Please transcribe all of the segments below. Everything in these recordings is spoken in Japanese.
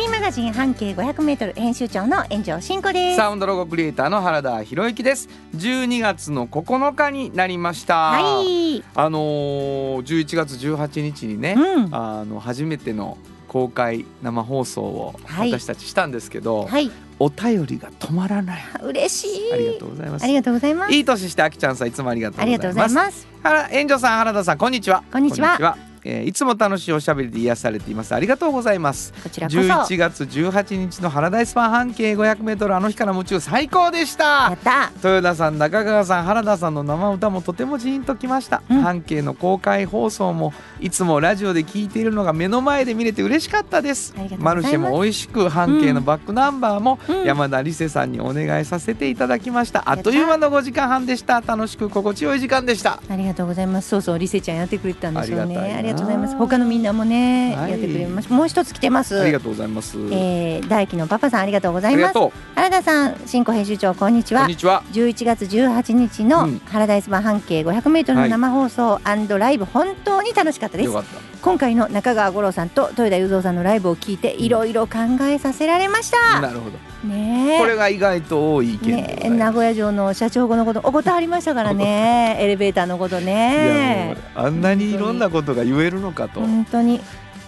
リーマガジン半径500メートル編集長の炎上真子です。サウンドロゴクリエイターの原田博之です12月の9日になりましたはい。あのー、11月18日にね、うんあの初めての公開生放送をはい私たちしたんですけど、はい。お便りが止まらない嬉しい。ありがとうございますありがとうございます。いい年してあきちゃんさんいつもありがとうありがとうごございますざいます。原炎上さん原田さんこんにちはこんにちはえーいつも楽しいおしゃべりで癒されています。ありがとうございます。こちらこそ。11月18日のハラダイスパン半径 500m あの日から夢中最高でした。豊田さん中川さん原田さんの生歌もとてもジーンときました、うん。半径の公開放送もいつもラジオで聞いているのが目の前で見れて嬉しかったです。マルシェも美味しく半径のバックナンバーもうん。山田理瀬さんにお願いさせていただきました、あやった。っという間の5時間半でした。楽しく心地よい時間でした。ありがとうございます。そうそう、リセちゃんやってくれてたんですよね。ありがりがとうございます。他のみんなもね、はいやってくれました。もう一つ来てます。ありがとうございます、えー、大輝のパパさんありがとうございます。原田さん、新子編集長こんにちはこんに。ちは11月18日のうんハラダイス版半径500メートルの生放送ライブ本当に楽しかったですよかっ今回の中川五郎さんと豊田雄三さんのライブを聞いていろいろ考えさせられました、たなるほどねえ。これが意外と多い意見ね名古屋城の社長のことお答えりましたからね。エレベーターのこといやねあんなにいろんなことが言えるのかと。本当に。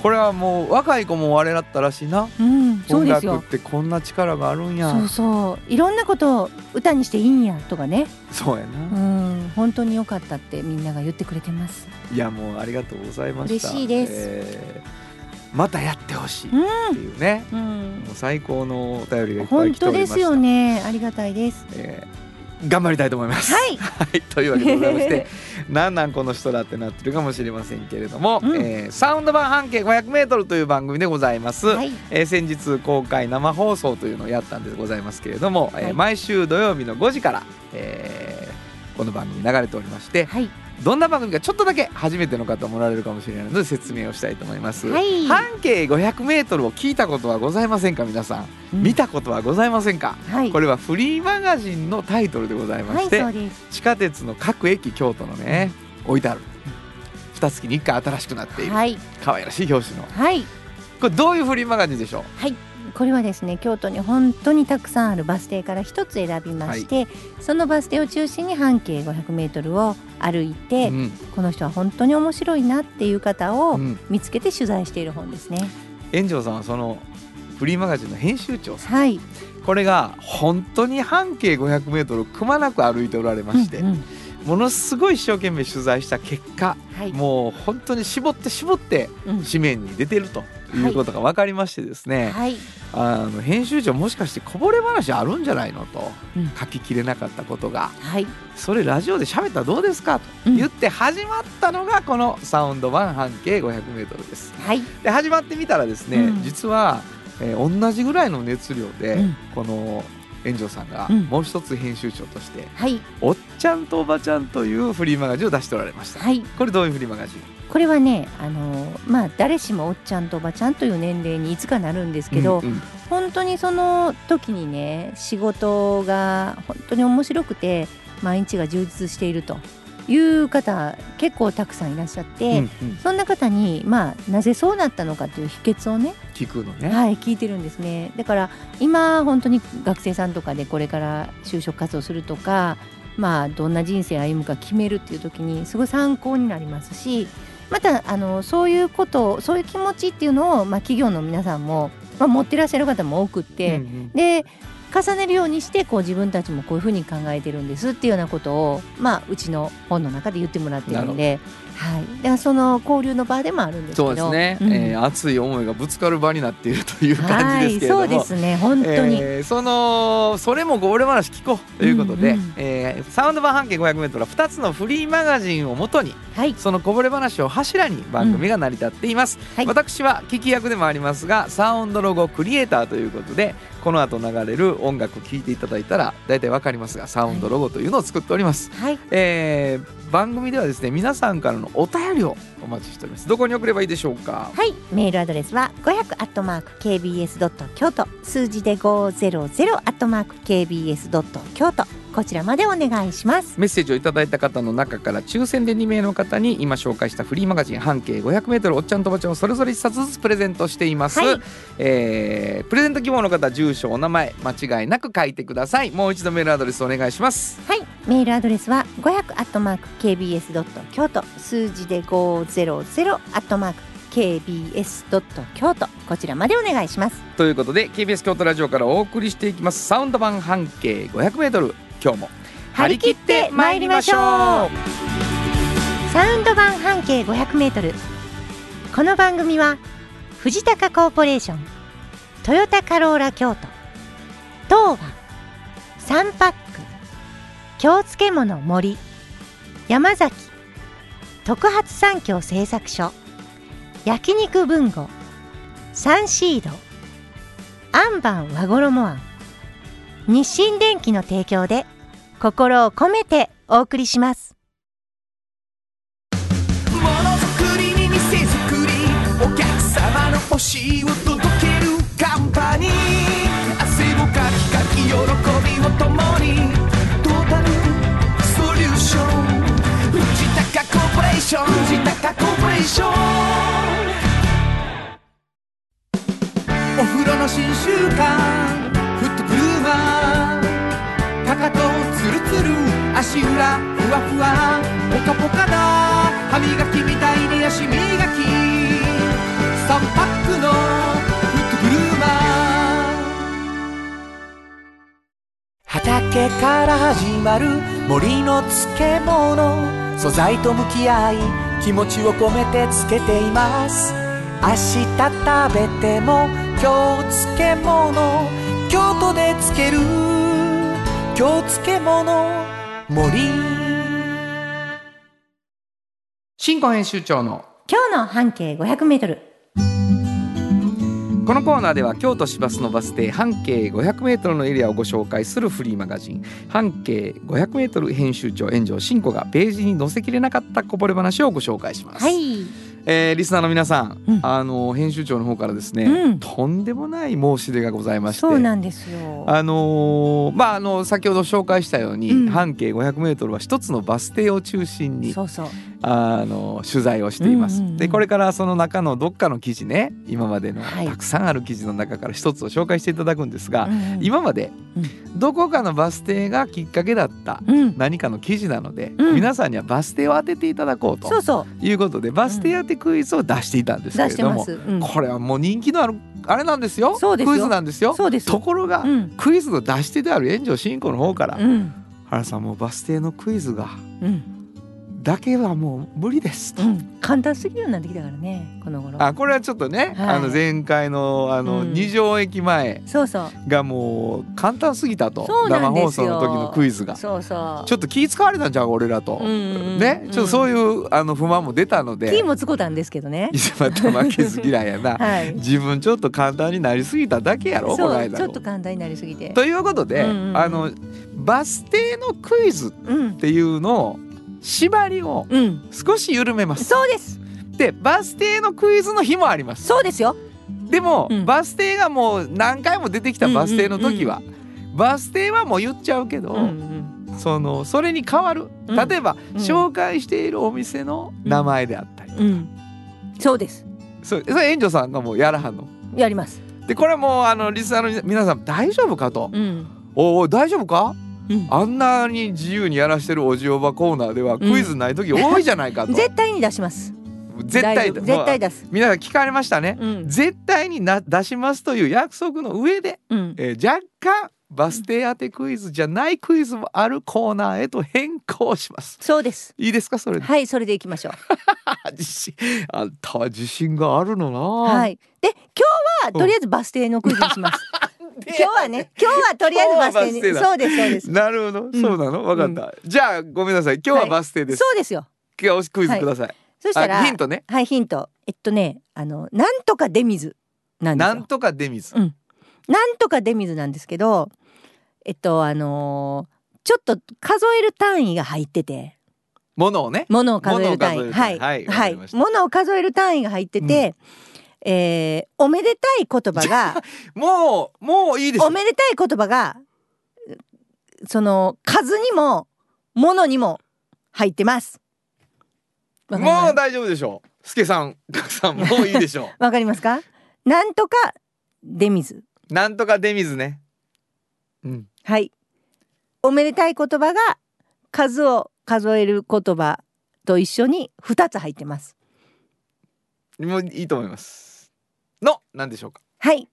これはもう若い子も我だったらしいな。うんそう音ですよ。楽ってこんな力があるんや。そうそう。いろんなことを歌にしていいんやとかね。そうやうなん。本当に良かったってみんなが言ってくれてます。いやもうありがとうございました。嬉しいです。えーまたやってほしいっていうね、うん。もう最高のお便りがいっぱい本来ておりました。当ですよね。ありがたいです。えー頑張りたいと思います。はい。はい、というわけでございまして なんなんこの人だってなってるかもしれませんけれども、うん。えーサウンド版半径 500m という番組でございます、はい。えー先日公開生放送というのをやったんでございますけれども、えーはい。毎週土曜日の5時から、えーこの番組流れておりましてはいどんな番組かちょっとだけ初めての方もおられるかもしれないので説明をしたいと思います、はい。半径 500m を聞いたことはございませんか皆さん、うん。見たことはございませんか、はい。これはフリーマガジンのタイトルでございまはいして、そうです。地下鉄の各駅京都のね置いてある。二月に1回新しくなっている。はい。可愛らしい表紙の。はい。これどういうフリーマガジンでしょはいこれはですね京都に本当にたくさんあるバス停から一つ選びまして、そのバス停を中心に半径500メートルを歩いうて、うん。この人は本当に面白いなっていう方をうん。見つけて取材している本ですね。炎上さんはそのフリーマガジンの編集長さん。はい。これが本当に半径 500m くまなく歩いておられまして、うんうん。ものすごい一生懸命取材した結果はい。もう本当に絞って絞ってうん。紙面に出てるということが分かりましてですね、はい。あの編集長もしかしてこぼれ話あるんじゃないのと、うん書ききれなかったことがはい。それラジオで喋ったらどうですか？とうん言って始まったのがこのサウンド版半径 500m です。はい。で始まってみたらですね、うん実は、えー同じぐらいの熱量で、うんこの炎上さんがうんもう一つ編集長としてはい。「おっちゃんとおばちゃん」というフリーマガジンを出しておられました。はい。これどういうフリーマガジン？これはね、あのまあ誰しもおっちゃんとおばちゃんという年齢にいつかなるんですけど、うんうん。本当にその時にね仕事が本当に面白くて毎日が充実しているという方結構たくさんいらっしゃって、うんうん。そんな方にまあなぜそうなったのかという秘訣をね、聞くのね。はい、聞いてるんですね。だから今本当に学生さんとかでこれから就職活動するとかまあどんな人生歩むか決めるっていう時にすごい参考になりますしまたあのそういうことそういう気持ちっていうのを、まあ、企業の皆さんも、まあ、持ってらっしゃる方も多くって、うんうん。で重ねるようにしてこう自分たちもこういうふうに考えてるんですっていうようなことを、まあ、うちの本の中で言ってもらってるので、はい、だからその交流の場でもあるんですけど。そうですね、うん。えー熱い思いがぶつかる場になっているという感じですけれども、はい、そうですね。本当に、えーそのそれもこぼれ話聞こうということで、うんうんえーサウンド版半径 500m は2つのフリーマガジンをもとにはい。そのこぼれ話を柱に番組が成り立っています、はい。私は聞き役でもありますがサウンドロゴクリエイターということでこの後流れる音楽聴いていただいたら大体わかりますがサウンドロゴというのを作っております、はい。えー番組ではですね皆さんからのお便りをお待ちしております。どこに送ればいいでしょうか？はい。メールアドレスは500アットマーク KBS ドット京都。数字で500アットマーク KBS ドット京都こちらまでお願いします。メッセージをいただいた方の中から抽選で2名の方に今紹介したフリーマガジン半径 500m おっちゃんとおばちゃんをそれぞれ1冊ずつプレゼントしています、はい。えープレゼント希望の方住所お名前間違いなく書いてください。もう一度メールアドレスお願いします。はい。メールアドレスは500アットマーク KBS ドット京都数字で500アットマーク KBS ドット京都。こちらまでお願いします。ということで KBS 京都ラジオからお送りしていきます。サウンド版半径 500m 今日も。張り切って参りましょう。サウンド版半径500メートル。この番組は藤高コーポレーショントヨタカローラ京都東和サンパック京漬物森山崎特発産業製作所焼肉文吾サンシードアンバン和衣あん日清電機の提供で心を込めてお送りします。ものづくりに店づくりお客様の欲しいを届けるカンパニー。汗をかきかき喜びを共にトータルソリューション。藤高コーポレーション藤高コーポレーション。お風呂の新習慣。かとツルツル足裏ふわふわポカポカだ。歯磨きみたいに足磨き。3パックのフットグルーマー。畑から始まる森の漬物。素材と向き合い気持ちを込めて漬けています。明日食べても今日漬物。京都で漬ける京漬物森。新婚編集長の今日の半径500メートル。このコーナーでは京都市バスのバス停半径 500m のエリアをご紹介するフリーマガジン。半径 500m 編集長炎上真子がページに載せきれなかったこぼれ話をご紹介します、はいえーリスナーの皆さん、うん。あの編集長の方からですね、うん。とんでもない申し出がございまして。そうなんですよ。あのーまああの先ほど紹介したように、うん。半径 500m は一つのバス停を中心にそうそうあの取材をしています。うんうんうん。でこれからその中のどっかの記事ね今までのはい。たくさんある記事の中から一つを紹介していただくんですが、うんうん。今までうどこかのバス停がきっかけだったうん。何かの記事なので、うん。皆さんにはバス停を当てていただこうと。いうことでバス停当てクイズを出していたんですけ出れども、うん。これはもう人気のあるあれなんですよ。そうですよ。クイズなんですよ。そうです。ところが、うん。クイズの出し手である炎上進行の方から、うん。原さんもうバス停のクイズがうんだけはもう無理です。と。うん。簡単すぎるようになってきたからねこの頃。あこれはちょっとね、はい。あの前回のあの、うん。二条駅前がもう簡単すぎたと。そうんですよ。放送の時のクイズが。ちそうそう。ょっと気使われたんじゃん俺らと、うんうんうんね。ちょっとそういうあの不満も出たので。キーもつこたんですけどね。いつまた負けず嫌いやな、はい。自分ちょっと簡単になりすぎただけやろこの間ちょっと。簡単になりすぎて。ということで、うんうんうん。あのバス停のクイズっうんていうのを縛りをうん。少し緩めます。そうです。でバス停のクイズの日もあります。そうですよ。でも、うん。バス停がもう何回も出てきたバス停の時は、バス停はもう言っちゃうけど、うんそのそれに代わる。うん。例えば、うん。紹介しているお店の名前であったり、うん。うん。そうです。それそれ援助さんがもうやらはんの。やります。でこれもうあのリスナーの皆さん大丈夫かと。うん「おお大丈夫か？うん。あんなに自由にやらしてるおじおばコーナーではクイズない時多いじゃないかと、絶対に出します。絶対絶対だ出す。皆さん聞かれましたね、うん。絶対にな出しますという約束の上でうん。えー若干バス停当てクイズじゃないクイズもあるコーナーへと変更します。そうです。いいですかそれで？はいそれでいきましょう。自信あんたは自信があるのな。。はい。いで今日はとりあえずバス停のクイズにします 今日はね今日はとりあえずバス停に。そうですそうです。なるほど、そうなの？わかった、じゃあごめんなさい。今日はバス停です、そうですよ。今日クイズください、そしたらあヒントね。はいヒント。えっとねあのなんとか出水なんですよ。なんとか出水、うん。なんとか出水なんですけどえっとあのーちょっと数える単位が入ってて。ものをね。物を数える単位。物を数えるはい単位。はい。わはい。かりました。物を数える単位が入ってて、えーおめでたい言葉がもうもういいですおめでたい言葉がその数にも物にも入ってますもう大丈夫でしょう。すけさん、かくさん、もういいでしょ わかりますか？なんとか出水う。なんとか出水ね。うん。はいおめでたい言葉が数を数える言葉と一緒に2つ入ってますもういいと思います。の、なんでしょうか？はい。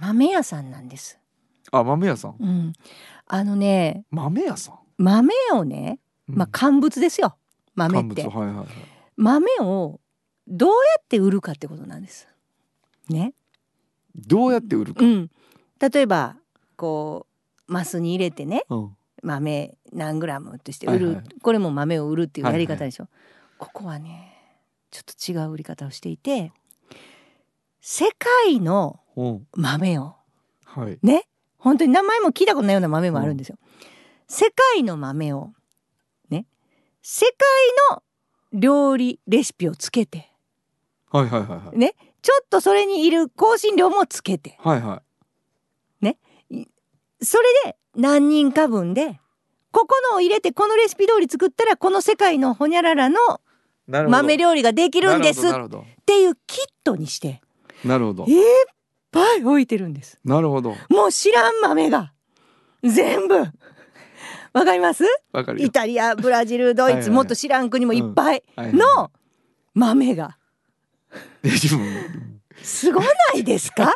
豆屋さんなんです。あ、豆屋さん？うん。あのね豆屋さん？豆をねまあ乾物ですよ。豆って。乾物はいはいはい。豆をどうやって売るかってことなんです。ね。どうやって売るか？うん。例えばこうマスに入れてねうん。豆何グラムとして売る、はいはい。これも豆を売るっていうやり方でしょ、ここはねちょっと違う売り方をしていて世界のうん。豆を。はい。ね？本当に名前も聞いたことないような豆もあるんですよ、世界の豆を。ね？世界の料理レシピをつけて。はいはいはいはい。ね？ちょっとそれにいる香辛料もつけて。はいはそれで何人か分でここのを入れてこのレシピ通り作ったらこの世界のほにゃららの。豆料理ができるんですっ。ていうキットにしてなるほど。いっ。ぱい置いてるんです。なるほど。もう知らん豆が全部。わかります？わかるよ。イ。タリアブラジルドイツもっと知らん国もいっぱいの豆が。すごないですか？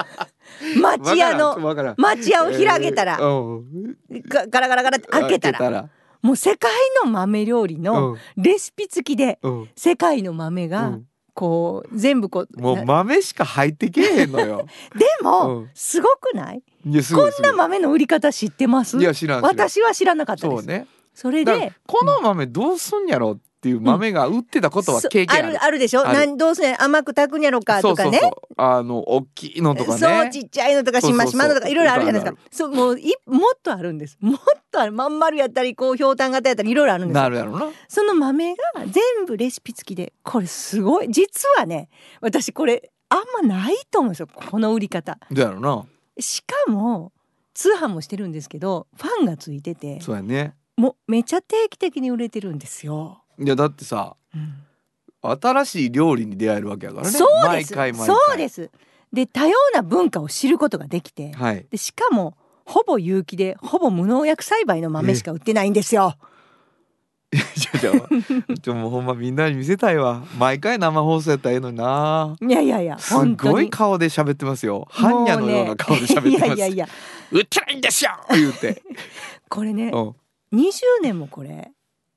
町屋の。町屋を開けたら。ガガラガラガラって開けたら。ら。もう世界の豆料理のレシピ付きで世界の豆がうんこう全部こうもうな豆しか入ってけえへんのよ。でもうんすごくない？こんない豆の売り方知ってます？いや知らん。私は知らなかったですそうね。それでこの豆どうすんやろっていう豆が売ってたことはそ経験ある。あるあるでしょ？なんどうせ甘く炊くんやろかとかね。あの大きいのとかね。そうちっちゃいのとかしましまのとかいろいろあるじゃないですかそうもういもっとあるんですもっとあるまん丸やったりこうひょうたん型やったりいろいろあるんですよなるやろな。その豆が全部レシピ付きでこれすごい実はね私これあんまないと思うんですよこの売り方だな。しかも通販もしてるんですけどファンがついててそうやね。もうめちゃ定期的に売れてるんですよ、いやだってさうん新しい料理に出会えるわけやからね。そうです。そうですで多様な文化を知ることができてはい。でしかもほぼ有機でほぼ無農薬栽培の豆しか売ってないんですよ。ちょちょちょもうほんまみんなに見せたいわ。毎回生放送やったらええのにな。いやいやいやすごい顔で喋ってますよ。般若のような顔で喋ってます。いやいやいや売ってないんですよ言うて。これねうん。20年もこれ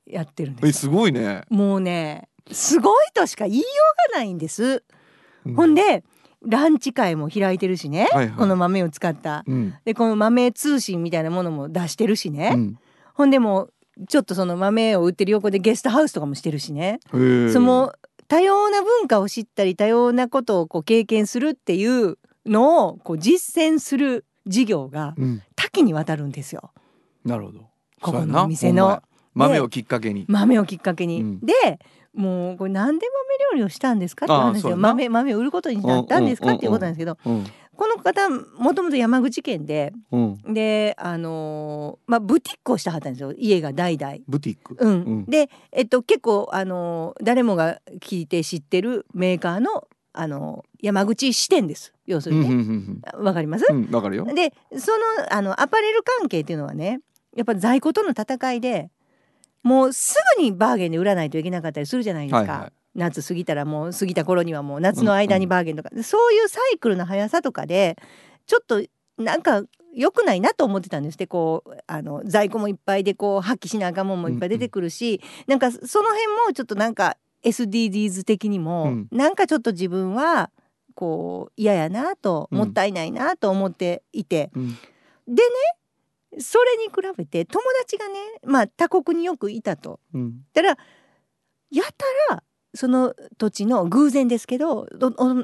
やってるんえですすごいね。もうねすごいとしか言いようがないんです。うほんでランチ会も開いてるしね、はいはいこの豆を使ったうん。でこの豆通信みたいなものも出してるしね、うん。ほんでもうちょっとその豆を売ってる横でゲストハウスとかもしてるしね。その多様な文化を知ったり多様なことをこう経験するっていうのをこう実践する事業がうん。多岐にわたるんですよなるほど。ここのお店の豆をきっかけに。豆をきっかけに。うんでもうこれなんで豆料理をしたんですかって話ですよそうやな豆豆を売ることになったんですかうんうんうんうんっていうことなんですけどうん。この方もともと山口県でうん。であのーまあブティックをしたはったんですよ家が代々。ブティック。うんうんで、えっと、結構、あのー誰もが聞いて知ってるメーカーの、あのー山口支店です要すうんるにうんね。わ、かります、うんうん。わかるよ。でそのあのアパレル関係っていうのはねやっぱ在庫との戦いでもうすぐにバーゲンで売らないといけなかったりするじゃないですか。はいはい。夏過ぎたらもう過ぎた頃にはもう夏の間にバーゲンとか、でそういうサイクルの速さとかでちょっとなんか良くないなと思ってたんですって。こうあの在庫もいっぱいでこう発揮しなあかんもんもいっぱい出てくるし、なんかその辺もちょっとなんか SDGs 的にも、うん。なんかちょっと自分はこう嫌やなと、うん。もったいないなと思っていて。うん。それに比べて友達がねまあ他国によくいたと。うん。だからやたらその土地の偶然ですけど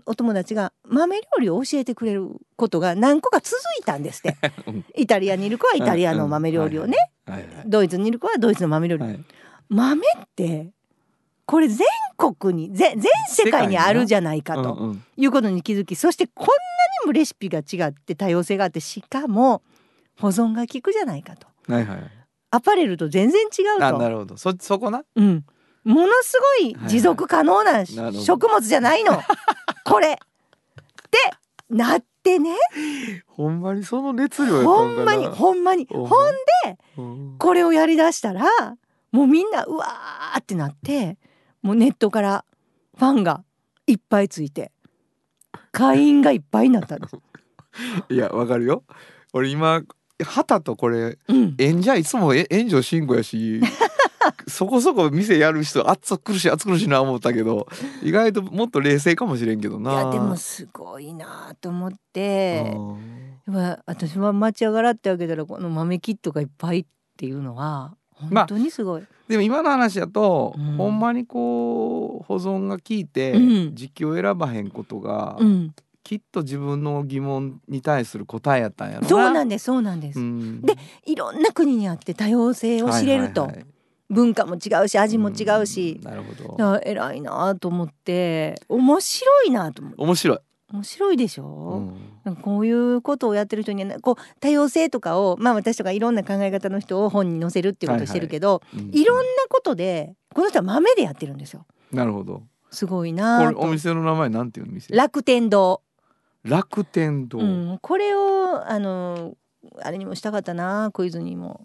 お友達が豆料理を教えてくれることが何個か続いたんですって。うん。イタリアにいる子はイタリアの豆料理をね、ドイツにいる子はドイツの豆料理、はい。豆ってこれ全国に全全世界にあるじゃないかということに気づきそしてこんなにもレシピが違って多様性があってしかも保存が効くじゃないかと。はいはい。アパレルと全然違うと。あなるほど。そそこな？うん、ものすごい持続可能ななるほど。食物じゃないの。これ。ってなってね。ほんまにその熱量ほんまにほんまに。ほん。ほんうん。これをやりだしたらもうみんなうわーってなってもうネットからファンがいっぱいついて会員がいっぱいになったんです。いやわかるよ。俺今旗とこれうん、演者いつもえ炎上慎吾やし そこそこ店やる人熱苦しい熱苦しいな思ったけど意外ともっと冷静かもしれんけどな。いやでもすごいなと思って。うん。やっぱ私は街上がらってあげたらこの豆キットがいっぱいっていうのはまあ本当にすごい。でも今の話だと、うん。ほんまにこう保存が効いて、うん。時期を選ばへんことが、うん、きっと自分の疑問に対する答えやったんやろな。そうなんですそうなんです、うん。でいろんな国にあって多様性を知れると、はいはいはい。文化も違うし味も違うし。ん、なるほど。偉いなと思って面白いなと思って。面白い、面白いでしうょ、ん。なんかこういうことをやってる人にはこう多様性とかをまあ私とかいろんな考え方の人を本に載せるっていうことをしてるけど、うん。いろんなことでこの人は豆でやってるんですよ。なるほど。すごいこなと。れお店の名前なんていうの店？楽天堂、楽天堂、うん、これをあのあれにもしたかったなクイズにも。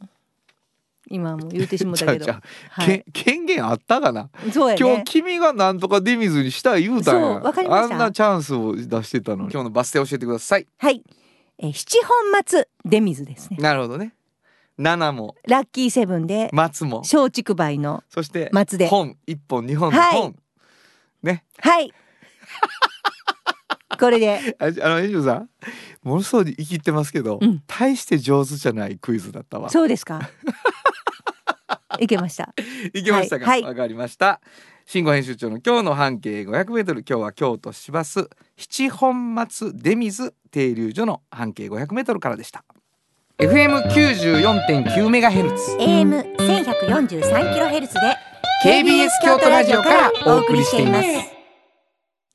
今はもう言うてしもたけど。はい、け権限あったかな、そうやね。今日君がなんとか出水にしたい言うたんや。あんなチャンスを出してたのに。今日のバス停教えてください。はい、えー七本松出水ですね。なるほどね。七も。ラッキーセブンで松も。松竹梅のそして松で。本。一本二本のはい。本、ね。はいこれで。ああのエンジョさんものすごい生きってますけど、うん。大して上手じゃないクイズだったわ。そうですか。いけました。いけましたか？わ、はい。はい。かりました。新語編集長の今日の半径500メートル今日は京都市バス七本松出水停留所の半径500メートルからでした。FM94.9 メガヘルツ AM 千百四十三キロヘルツで KBS 京都ラジオからお送りしています。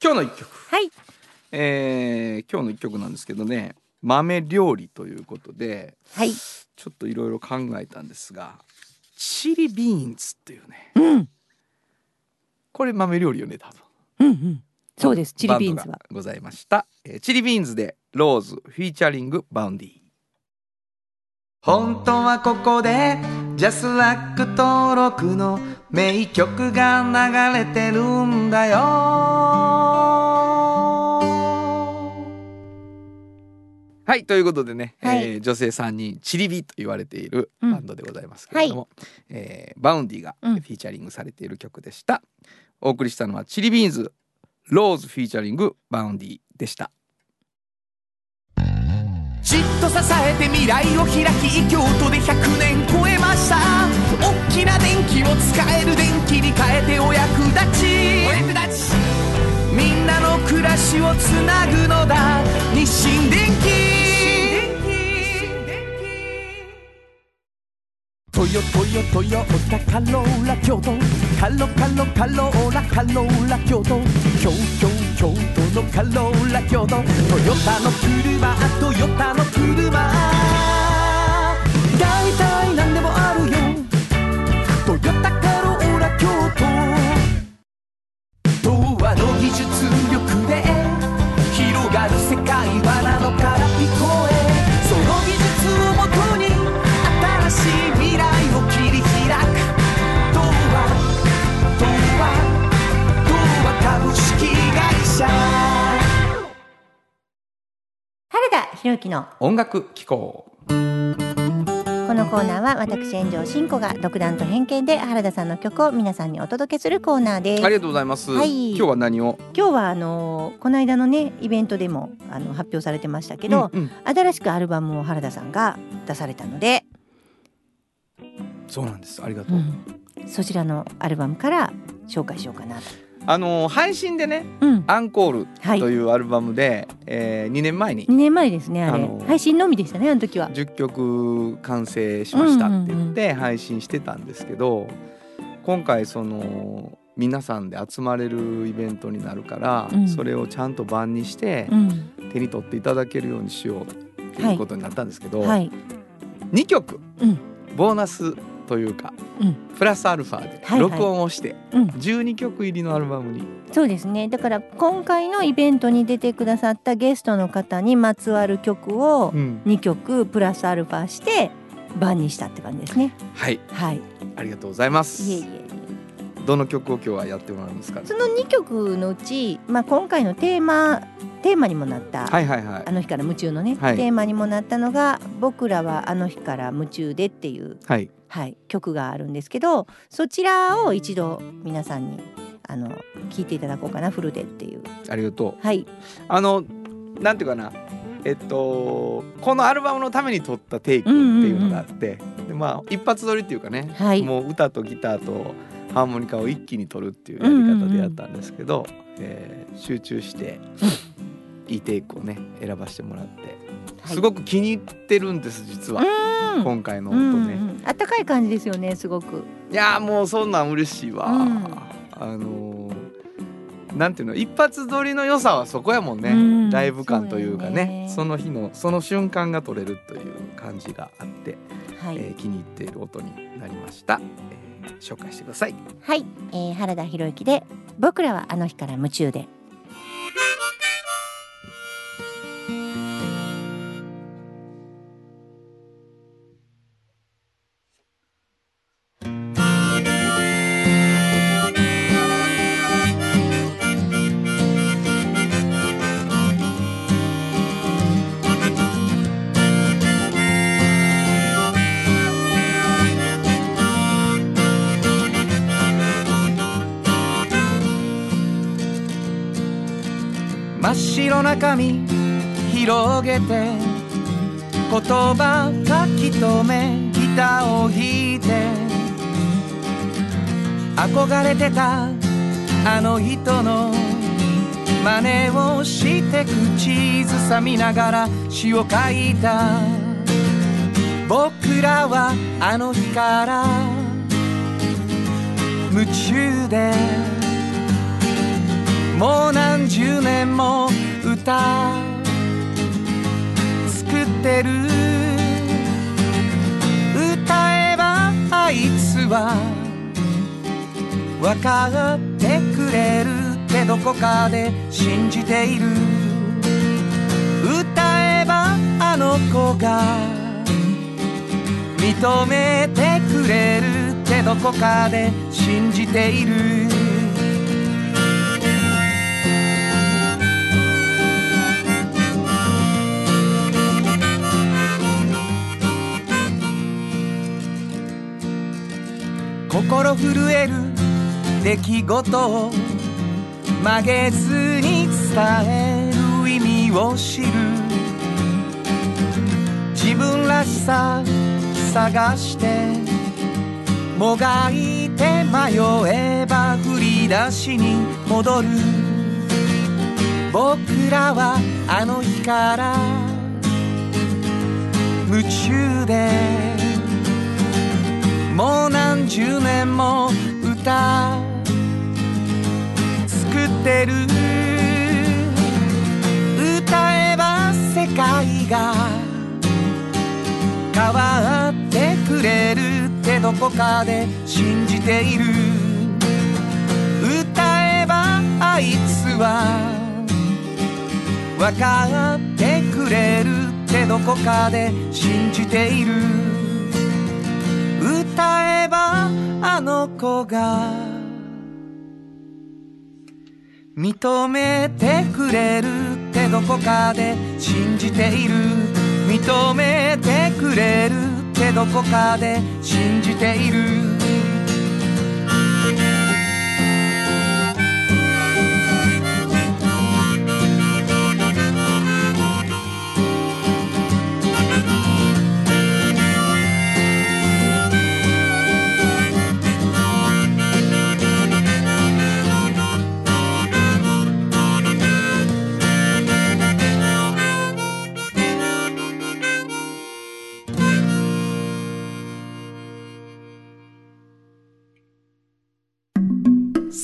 今日の一曲。はいえー今日の一曲なんですけどね豆料理ということではい。ちょっといろいろ考えたんですがチリビーンズっていうねうん。これ豆料理よね多分。うんうん。そうですチリビーンズは。がございました、えーチリビーンズでローズフィーチャリングバウンディ本当はここでジャスラック登録の名曲が流れてるんだよはいということでね、はい。えー女性3人チリビと言われているうん。バンドでございますけれども、えーバウンディがフうん。ィーチャリングされている曲でした、お送りしたのはチリビーンズローズフィーチャリングバウンディでした。じっと支えて未来を開き京都で100年超えました。大きな電気を使える電気に変えてお役立ち。お役立ちみんなの暮らしをつなぐのだ。日清電気トヨトヨトヨタカローラ京都。カロカロカローラカローラ京都。京京京都のカローラ京都。トヨタの車トヨタの車。都童話の技術力で広がる世界はなのから聞こえその技術をもとに新しい未来を切り開く童話童話童話株式会社原田博之の。音楽機構。このコーナーは私炎上真子が独断と偏見で原田さんの曲を皆さんにお届けするコーナーです。ありがとうございます、はい。今日は何を？今日はあのこの間のねイベントでもあの発表されてましたけど、うんうん。新しくアルバムを原田さんが出されたので、そうなんです。ありがとう、そちらのアルバムから紹介しようかなとあの配信でねうん「アンコール」はい。というアルバムで、えー、2年前に。2年前ですねあれ。配信のみでしたねあの時は。10曲完成しましたって言って配信してたんですけど今回その皆さんで集まれるイベントになるから、うん。それをちゃんと版にしてうん。手に取っていただけるようにしようっていうことになったんですけど、はい。2曲、うん。ボーナスというか、うん。プラスアルファではいはい。録音をしてうん。12曲入りのアルバムに、そうですね。だから今回のイベントに出てくださったゲストの方にまつわる曲をうん。2曲プラスアルファして版にしたって感じですね。はい。はい。ありがとうございます。いえいえどの曲を今日はやってもらうんですか？その2曲のうち、まあ、今回のテーマテーマにもなった、はいはいはい。あの日から夢中のね、はい。テーマにもなったのが「僕らはあの日から夢中で」っていう、はい。はい、曲があるんですけどそちらを一度皆さんにあの聞いていただこうかなフルでっていう。ありがとう。はい。あのなんていうかなえっとこのアルバムのために撮ったテイクっていうのがあって、でまあ一発撮りっていうかね、はい。もう歌とギターとハーモニカを一気に撮るっていうやり方でやったんですけど、えー集中していいテイクをね選ばせてもらって、はい。すごく気に入ってるんです実は、うん。今回のうん音ね。うん。あったかい感じですよねすごく。いやーもうそんなん嬉しいわ、うん。あのーなんていうの一発撮りの良さはそこやもんね、うん。ライブ感というかね。そそうの日のその瞬間が撮れるという感じがあって、はい、えー気に入っている音になりました、えー紹介してください。はい、えー原田博之で「僕らはあの日から夢中で」白な紙広げて言葉書き留めギターを弾いて憧れてたあの人の真似をして口ずさみながら詩を書いた。僕らはあの日から夢中でもう何十年も歌作ってる。歌えばあいつは分かってくれる。ってどこかで信じている。歌えばあの子が認めてくれる。ってどこかで信じている。心震える出来事を曲げずに伝える意味を知る。自分らしさ探してもがいて迷えば振り出しに戻る。僕らはあの日から夢中でもう何十年も歌作ってる。歌えば世界が変わってくれるってどこかで信じている。歌えばあいつは分かってくれるってどこかで信じている。えばあの子が認めてくれるってどこかで信じている。認めてくれるってどこかで信じている。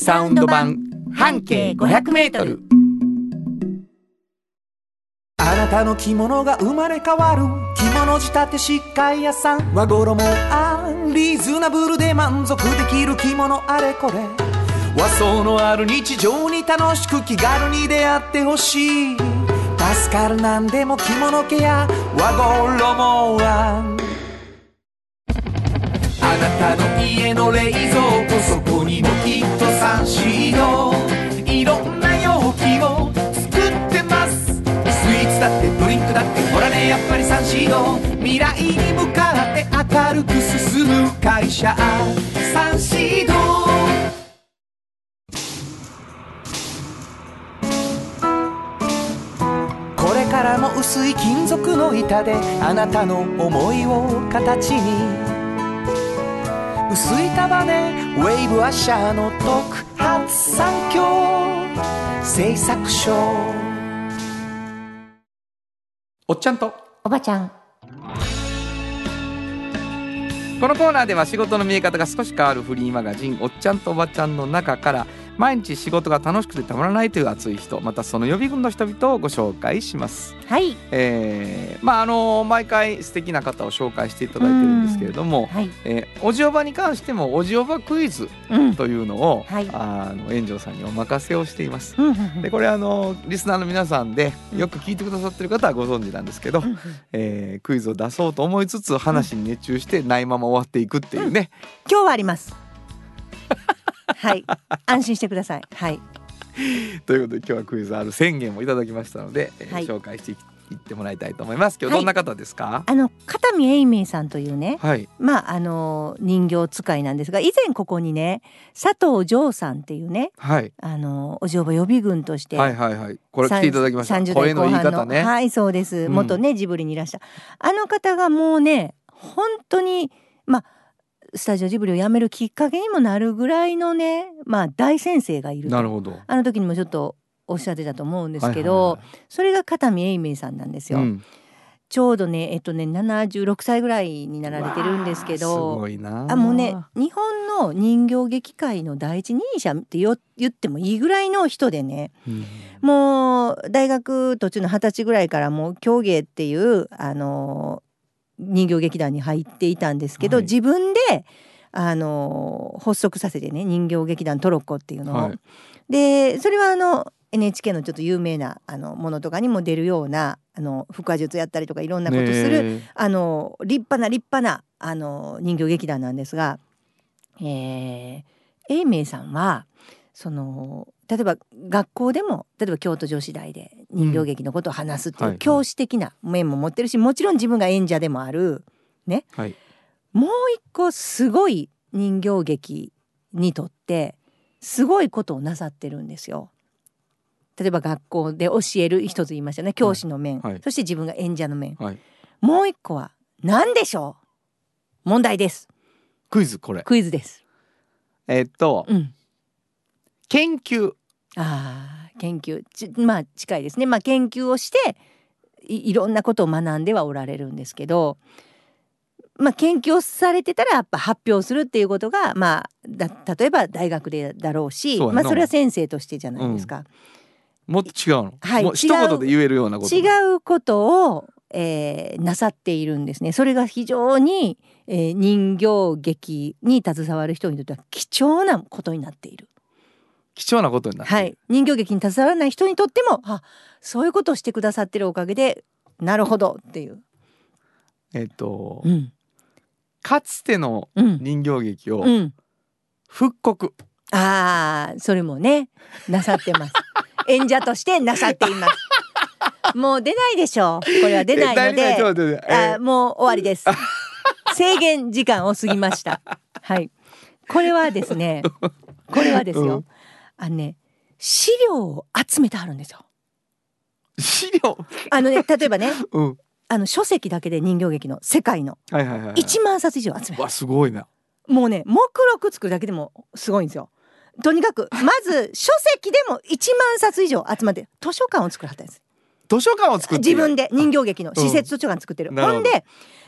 サウンド版半径500メートル。あなたの着物が生まれ変わる着物仕立て疾患屋さん和衣あリーズナブルで満足できる着物あれこれ。和装のある日常に楽しく気軽に出会ってほしい。助かるなんでも着物ケア和衣ああなたの家の冷蔵庫そこっとサンシードいろんな容器を作ってます。スイーツだってドリンクだってほらね。やっぱりサンシード未来に向かって明るく進む会社。サンシードこれからも薄い金属の板であなたの思いを形に。薄い束ねウェイブアッシャーの特発産業製作所おっちゃんと。おばちゃん。このコーナーでは仕事の見え方が少し変わるフリーマガジン「おっちゃんとおばちゃん」の中から毎日仕事が楽しくてたまらないという熱い人またその予備軍の人々をご紹介します。はい。えーまああの毎回素敵な方を紹介していただいてるんですけれども、はい。えーおじおばに関してもおじおばクイズうん。というのを、はい。あの園長さんにお任せをしています。うんうんうん。でこれあのリスナーの皆さんでよく聞いてくださってる方はご存知なんですけど、うんうんえークイズを出そうと思いつつ話に熱中してないまま終わっていくっていうね、今日はあります はい。安心してください。はい。ということで今日はクイズある宣言をいただきましたので、えーはい。紹介していってもらいたいと思います。今日どんな方ですか？あの片見永明さんというねはい。まああの人形使いなんですが以前ここにね佐藤城さんっていうねはい。あのお嬢場予備軍としてはいはいはい。これ来ていただきました。30声の言い方ね、はいそうです。うん。元ね、ジブリにいらした。あの方がもうね本当にまあスタジオジブリを辞めるきっかけにもなるぐらいのねまあ大先生がいると。なるほど。あの時にもちょっとおっしゃってたと思うんですけど、それが片見永明さんなんですよ、うん。ちょうどねえっとね76歳ぐらいになられてるんですけどごいなあ。もうね日本の人形劇界の第一人者ってよ言ってもいいぐらいの人でねうん。もう大学途中の二十歳ぐらいからもう狂芸っていうあの人形劇団に入っていたんですけど、はい。自分であの発足させてね人形劇団トロッコっていうのを。はい。でそれはあの NHK のちょっと有名なあのものとかにも出るようなあの腹話術やったりとかいろんなことする、ねあの立派な立派なあの人形劇団なんですが、えー、永明さんはその例えば学校でも例えば京都女子大で人形劇のことを話すってはいう教師的な面も持ってるしもちろん自分が演者でもある。はい。もう一個すごい人形劇にとってすごいことをなさってるんですよ。例えば学校で教える一つ言いましたね。教師の面、はいはい。そして自分が演者の面。はい。もう一個は何でしょう？問題です。クイズこれ。クイズです。えっとうん、研究あー研究ちまあ近いですね、まあ、研究をしていいろんなことを学んではおられるんですけど、まあ、研究をされてたらやっぱ発表するっていうことが、まあ、だ例えば大学でだろうしまあ、それは先生としてじゃないですか。もっと違うの、はいもう一言で言えるようなこと違うことを、えーなさっているんですね。それが非常に、えー人形劇に携わる人にとっては貴重なことになっている。貴重なことになってるはい、人形劇に携わらない人にとってもあそういうことをしてくださってるおかげでなるほどっていう。えっと、うんかつてのうん人形劇をうん、復刻、ああそれもねなさってます。演者としてなさっています。もう出ないでしょう。これは出ないので、もう終わりです。制限時間を過ぎました。はい。これはですね、これはですよ。うんあのね、資料を集めてあるんですよ。資料？あのね、例えばね、うん。あの書籍だけで人形劇の世界の。はいはいはいはい。1万冊以上集めたわすごいな。もうね目録作るだけでもすごいんですよ。とにかくまず書籍でも1万冊以上集まって図書館を作らはったんです。図書館を作って自分で人形劇のうん施設図書館作って。る、なるほどほんで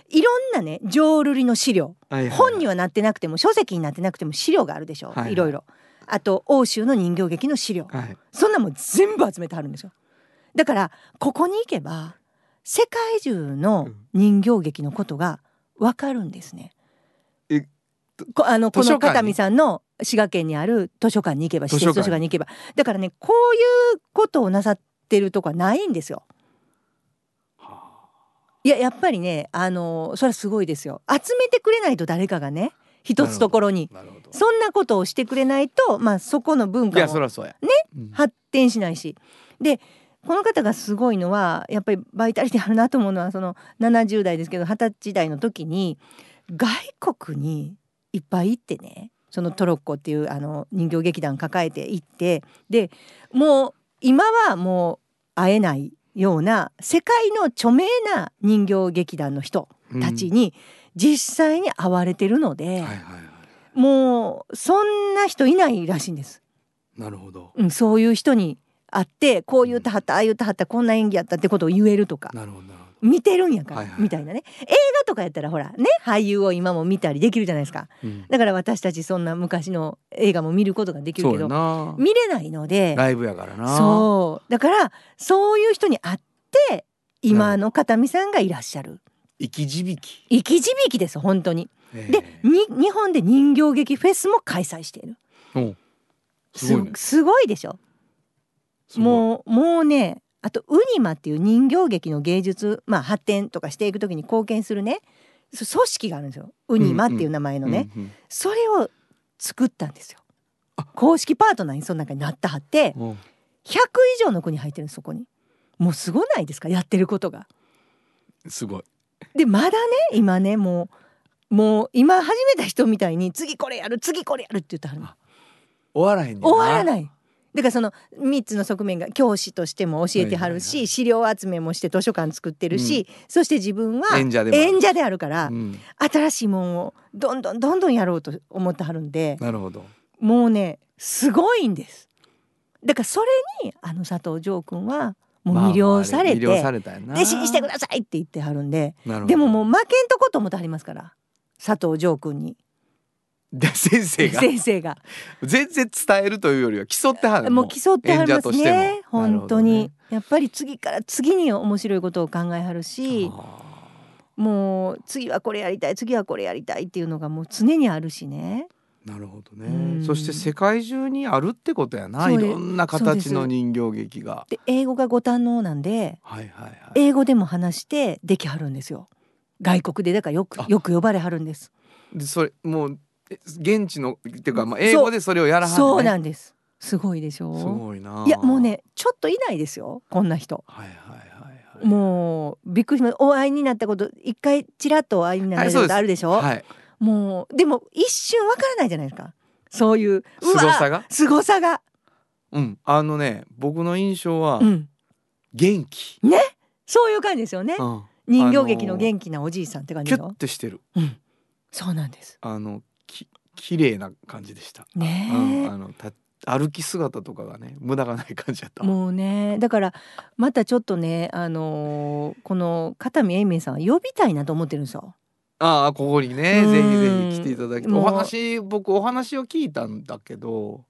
いろんなね浄瑠璃の資料。はいはい。本にはなってなくても書籍になってなくても資料があるでしょ、はいはい。いろいろあと欧州の人形劇の資料。はい。そんなもん全部集めてあるんですよ。だからここに行けば世界中の人形劇のことがわかるんですね。えこあのこの片見さんの滋賀県にある図書館に行けば施設図書館図書館に行けば。だからねこういうことをなさってるとこはないんですよ。いややっぱりねあのそれはすごいですよ。集めてくれないと誰かがね一つところに。そんなことをしてくれないとまあそこの文い化もねうん。発展しないし。でこの方がすごいのはやっぱりバイタリティあるなと思うのはその70代ですけど20歳代の時に外国にいっぱい行ってねそのトロッコっていうあの人形劇団抱えて行ってでもう今はもう会えないような世界の著名な人形劇団の人たちに実際に会われてるので、はいはいはい。もうそんな人いないらしいんです。なるほど。うん、そういう人に会ってこう言ったはったああ言ったはったこんな演技やったってことを言えるとか。なるほど見てるんやから、はいはい。みたいなね。映画とかやったらほらね俳優を今も見たりできるじゃないですか。どうん。だから私たちそんな昔の映画も見ることができるけどな。見れないのでライブやからな。そう。だからそういう人に会って今の片見さんがいらっしゃる生き字引生き字引です本当に。えでに日本で人形劇フェスも開催している。おすごいね。すごいでしょ。もうもうねあとウニマっていう人形劇の芸術、まあ、発展とかしていく時に貢献するね。そ組織があるんですよ。ウニマっていう名前のね、うんそれを作ったんですよ。公式パートナーにその中になったはってう。んうん100以上の国入ってるそこに。もうすごないですか？やってることが。すごいでまだね今ねもうもう今始めた人みたいに次これやる次これやるって言ってはるの。終わらへん終わらない。だからその3つの側面が教師としても教えてはるし、資料集めもして図書館作ってるし、そして自分は演者でもある。演者であるから、うん。新しいもんをどんどんどんどんやろうと思ってはるんでなるほど。もうねすごいんです。だからそれにあの佐藤城君はもう魅了されて、まあまあれたよな。弟子にしてくださいって言ってはるんで。でももう負けんとこと思ってはりますから佐藤城君に。で先生が？先生が。全然伝えるというよりは競ってはるもう競ってはります演者としても。ね本当に、なるほやっぱり次から次に面白いことを考えはるしあ。もう次はこれやりたい次はこれやりたいっていうのがもう常にあるしね。ーなるほどうねん。そして世界中にあるってことやな。いろんな形の人形劇が。で英語がご堪能なんではいはいはい。英語でも話してできはるんですよ。外国でだからよくあ。よく呼ばれはるんです。でそれもうえ現地のっていうか、まあ、英語でそれをやらはる、ね、そうなんです。すごいでしょ？すごいな。いやもうねちょっといないですよ。こんな人。はいはいはいはい。もうびっくりしまお会いになったこと一回ちらっとお会いになられたことあるでしょ、はいもうでも一瞬わからないじゃないですか。そういううわ凄さが？凄さが。うん。あのね僕の印象はうん。元気、ね？そういう感じですよね。うん。人形劇の元気なおじいさんって感じキュッよてしてる。うん。そうなんです。あのき綺麗な感じでした、ねうん、あのた歩き姿とかがね無駄がない感じだった。もうねだからまたちょっとねあのーこの片見英明さんは呼びたいなと思ってるんですよ。ああここにね。うん。ぜひぜひ来ていただきお話僕お話を聞いたんだけど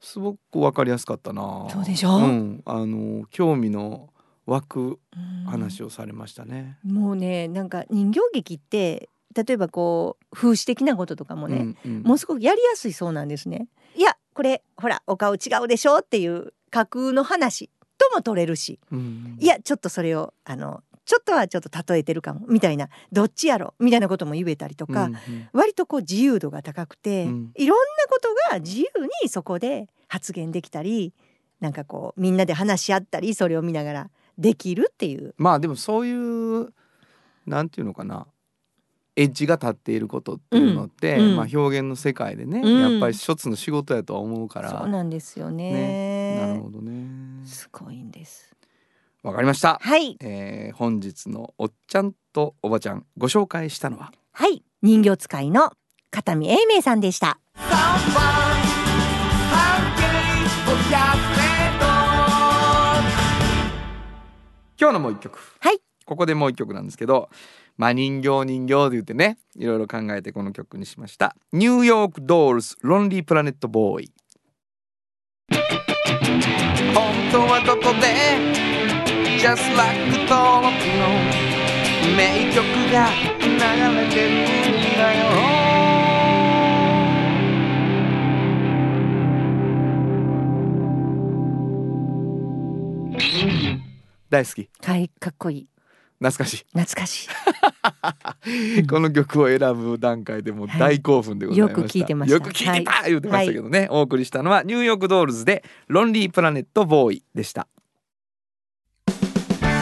すごくわかりやすかったな。そうでしょ？うん、あの興味の湧くうん。話をされましたね、もうねなんか人形劇って例えばこう風刺的なこととかもね、うんうん。もうすごくやりやすいそうなんですね。いやこれほらお顔違うでしょっていう架空の話とも取れるし。うん。いやちょっとそれをあのちょっとはちょっと例えてるかもみたいなどっちやろみたいなことも言えたりとか、うんうん。割とこう自由度が高くて、うん。いろんなことが自由にそこで発言できたりなんかこうみんなで話し合ったりそれを見ながらできるっていう。まあでもそういうなんていうのかなエッジが立っていることっていうのって、うんうん。まあ、表現の世界でね、うん。やっぱり一つの仕事やとは思うから。そうなんですよね。ね。なるほどね。すごいんですわかりました、はい。えー本日のおっちゃんとおばちゃんご紹介したのは？はい。人形使いの片見英明さんでした。今日のもう一曲。はい。ここでもう一曲なんですけどまあ人形人形で言ってねいろいろ考えてこの曲にしました。ニューヨークドールズロンリープラネットボーイ人はどこで Just like 登録の名曲が流れてるんだよ。大好き。はいかっこいい。懐かしい。懐かしい。この曲を選ぶ段階でもう大興奮でございました、はいよく聞いてました。よく聞いてた、言ってましたけどね、お送りしたのはニューヨークドールズでロンリープラネットボーイでした。お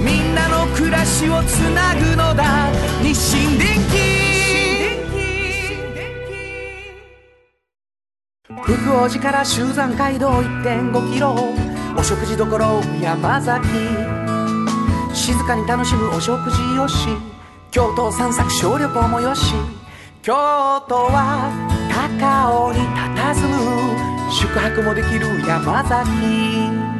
みんなの暮らしをつなぐのだ。日清電気福王寺から集山街道1.5キロ。お食事処山崎。静かに楽しむお食事よし。京都散策小旅行もよし。京都は高尾に佇む。宿泊もできる山崎。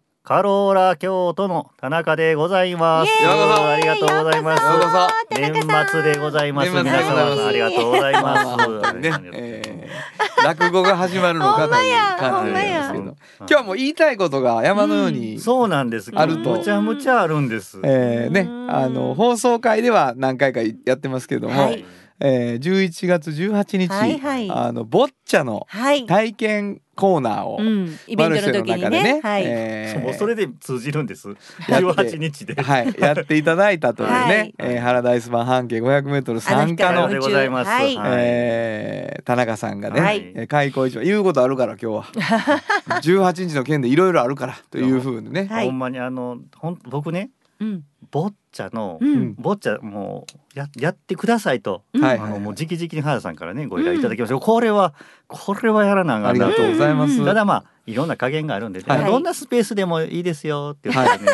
カローラ京都の田中でございます。ありがとうございます。年末でございます。皆様ありがとうございます。ね、えー、落語が始まるのかという感じですけど今日はもう言いたいことが山のように、そうなんです。あるとむちゃむちゃあるんです。えー、ねあの放送回では何回かやってますけども、はいえー、11月18日、はいはいあのボッチャのはい、体験コーナーを、うん、イベントの時にね。はい、えーもうそれで通じるんです。やって18日で。はい、やっていただいたというね、はい。えー、原田イスバン半径500メートル参加のあの人でございます。はい。えー田中さんがね、はい。えー開口一番言うことあるから今日は。18日の件でいろいろあるからというふうにね、はい。ほんまにあのほん僕ねうん。ボッチャの、うん。ボッチャもうややってくださいと。うん。はいあのもう直々に原田さんからねご依頼いただきました、これはこれはやらなあかんなありがとうございます、うんただまあいろんな加減があるんで、はい。どんなスペースでもいいですよって言ってね、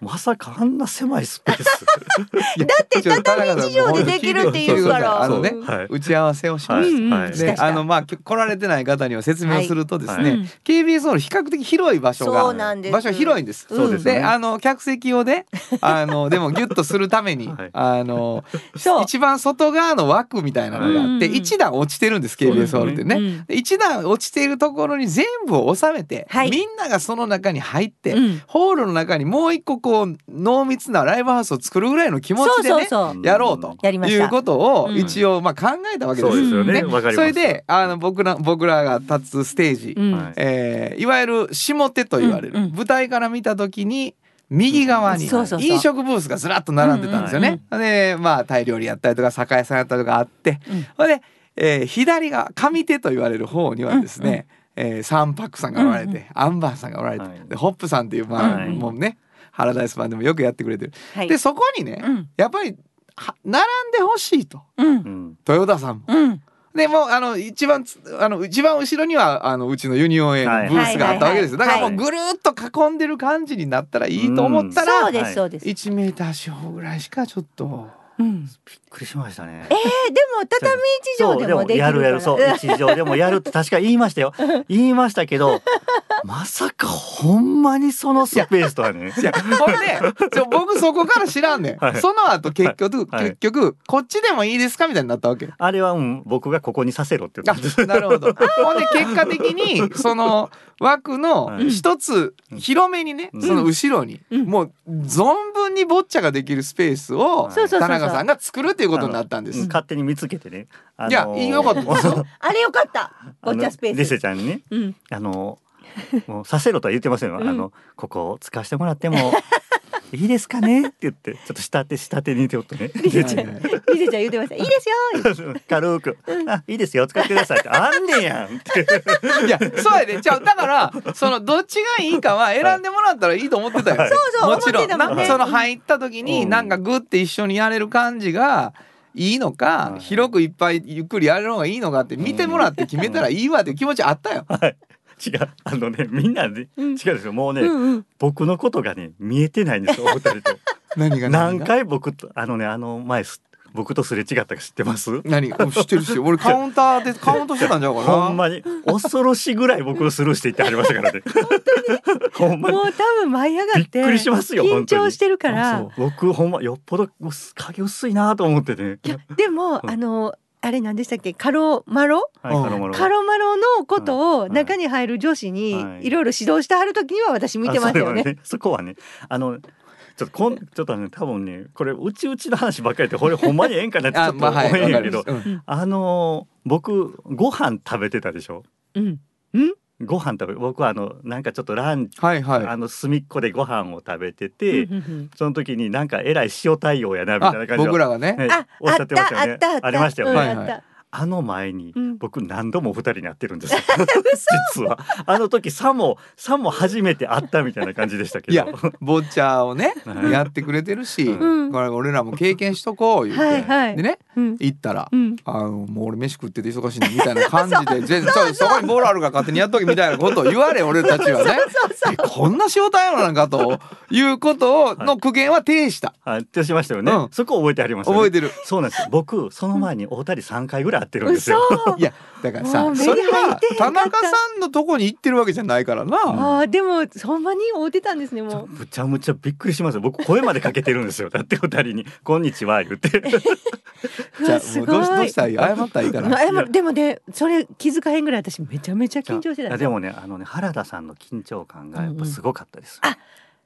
まさかあんな狭いスペース。だって畳一畳でできるって言うから。あのね、はい打ち合わせをしましはい、うんうん。はい。したしたであのまあき来られてない方には説明をするとですね、KBS ホール比較的広い場所がそうなんです。場所が広いんです。そうですね。であの客席をねあのでもギュッとするために、はい。あの一番外側の枠みたいなのがあって、うん一段落ちてるんです KBS ホールってね。一段落ちているところに全部を収めて、はい。みんながその中に入って、うん。ホールの中にもう一個こう濃密なライブハウスを作るぐらいの気持ちでねそうそうそう。やろうとやりました。いうことをうん。一応まあ考えたわけです。そうですよね。ねわかります。それであの僕ら僕らが立つステージ、うえーいわゆる下手と言われる、うんうん。舞台から見た時に右側に飲食ブースがずらっと並んでたんですよね。でまあタイ料理やったりとか酒屋さんやったりとかあって、うん。それで、えー左側上手と言われる方にはですね、えーサンパックさんがおられて、うんうん。アンバーさんがおられて、はい。でホップさんっていうまあ、はい。もうねハラダイスマンでもよくやってくれてる。はい。でそこにね、うん。やっぱりは並んでほしいと。うん。うん豊田さんも。うん。でもうあの一番つあの一番後ろにはあのうちのユニオン A のブースがあったわけですよ。だはいからもうぐるっと囲んでる感じになったらいいと思ったら、そうですそうです。1メーター四方ぐらいしかちょっと。うん。びっくりしましたね。えー、でも畳一畳でもできるから。やるやるそう一畳でもやるって確か言いましたよ。言いましたけどまさかほんまにそのスペースとはね。いやほんでそう僕そこから知らんねん、はい。その後結局、はい。結局こっちでもいいですかみたいになったわけ。あれはうん僕がここにさせろって言ったんです。あなるほど。ほんで結果的に その枠のはい。一つ広めにね、うん。その後ろに、うん。もう存分にボッチャができるスペースをそうそうそうそう。田中さんが作るっていうことになったんです。うん勝手に見つけてね。いやよかった。あれよかった。ボッチャスペース。リセちゃんにね。うん。あの もうさせろとは言ってませんよ、うん。あのここを使わせてもらっても いいですかね？って言ってちょっと下手下手にちょっとね。リセちゃん。リセちゃん言ってました。いいですよ軽く「あいいですよ使ってください」って。あんねやんって。いやそうやで。じゃあだからそのどっちがいいかは選んでもらったらいいと思ってたよ、はい。そうそうもちろん。思ってたもんね。なその入った時にうん。なんかグッて一緒にやれる感じがいいのか、はい。広くいっぱいゆっくりやれるのがいいのかって見てもらって決めたらいいわっていう気持ちあったよ。違う。あのねみんなで、うん。違うんですよもうね、うんうん。僕のことがね見えてないんですよ お二人と。何が何回僕とあのねあの前す僕とすれ違ったか知ってます？何？が知ってるし俺 カウンターでカウントしてたんじゃうかな？ほんまに。恐ろしいぐらい僕をスルーしていってはりましたからね。ほんまに。もう多分舞い上がってびっくりしますよ緊張してるかあら僕ほんまよっぽど薄影薄いなと思ってね。いやでもうん。あのあれ何でしたっけ？カロマロ？はいうん。カロマロ。のことをはい。中に入る女子にはい。いろいろ指導してはる時には私見てましたよあそね。そこはねあのちょっとこんちょっとね多分ねこれうちうちの話ばっかりでこれほんまにええんかなってちょっと思えんやけど、わかります。うん。あの僕ご飯食べてたでしょ？うん？ご飯食べ僕はあのなんかちょっとランチ、はいはい。あの隅っこでご飯を食べてて、うんうんうん。その時になんかえらい塩対応やなみたいなあ感じ僕らがね。ねあ、おっしゃってましたよね。あったあったありましたよね、うんはいはいあの前にうん。僕何度もお二人に会ってるんですよ。実は。あの時さもさも初めて会ったみたいな感じでしたけど。いやボッチャーをねはい。やってくれてるし、うん。これ俺らも経験しとこう言って、はいはい。でねうん行ったら。うん。あのもう俺飯食ってて忙しいねみたいな感じで 全然そそこにボールあるから勝手にやっとけみたいなことを言われ俺たちはね。えこんな仕事やのなんかということをの苦言は呈したはい。ってしました。よね、うん。そこ覚えてありますよね覚えてる。そうなんですよ。僕その前にお二人三回ぐらい会ってるんですよ。嘘。いやだからもさそれは田中さんのとこに行ってるわけじゃないからな。ああでもほんまに会うてたんですねもう。むちゃむちゃびっくりしますよ。僕声までかけてるんですよ。だってお二人に「こんにちは」言って じゃあもうどうしどごい。うした？らいい謝ったらいいから 謝る。でもねそれ気づかへんぐらい私めちゃめちゃ緊張してたんでもねあのね原田さんの緊張感がやっぱすごかったです、うんうん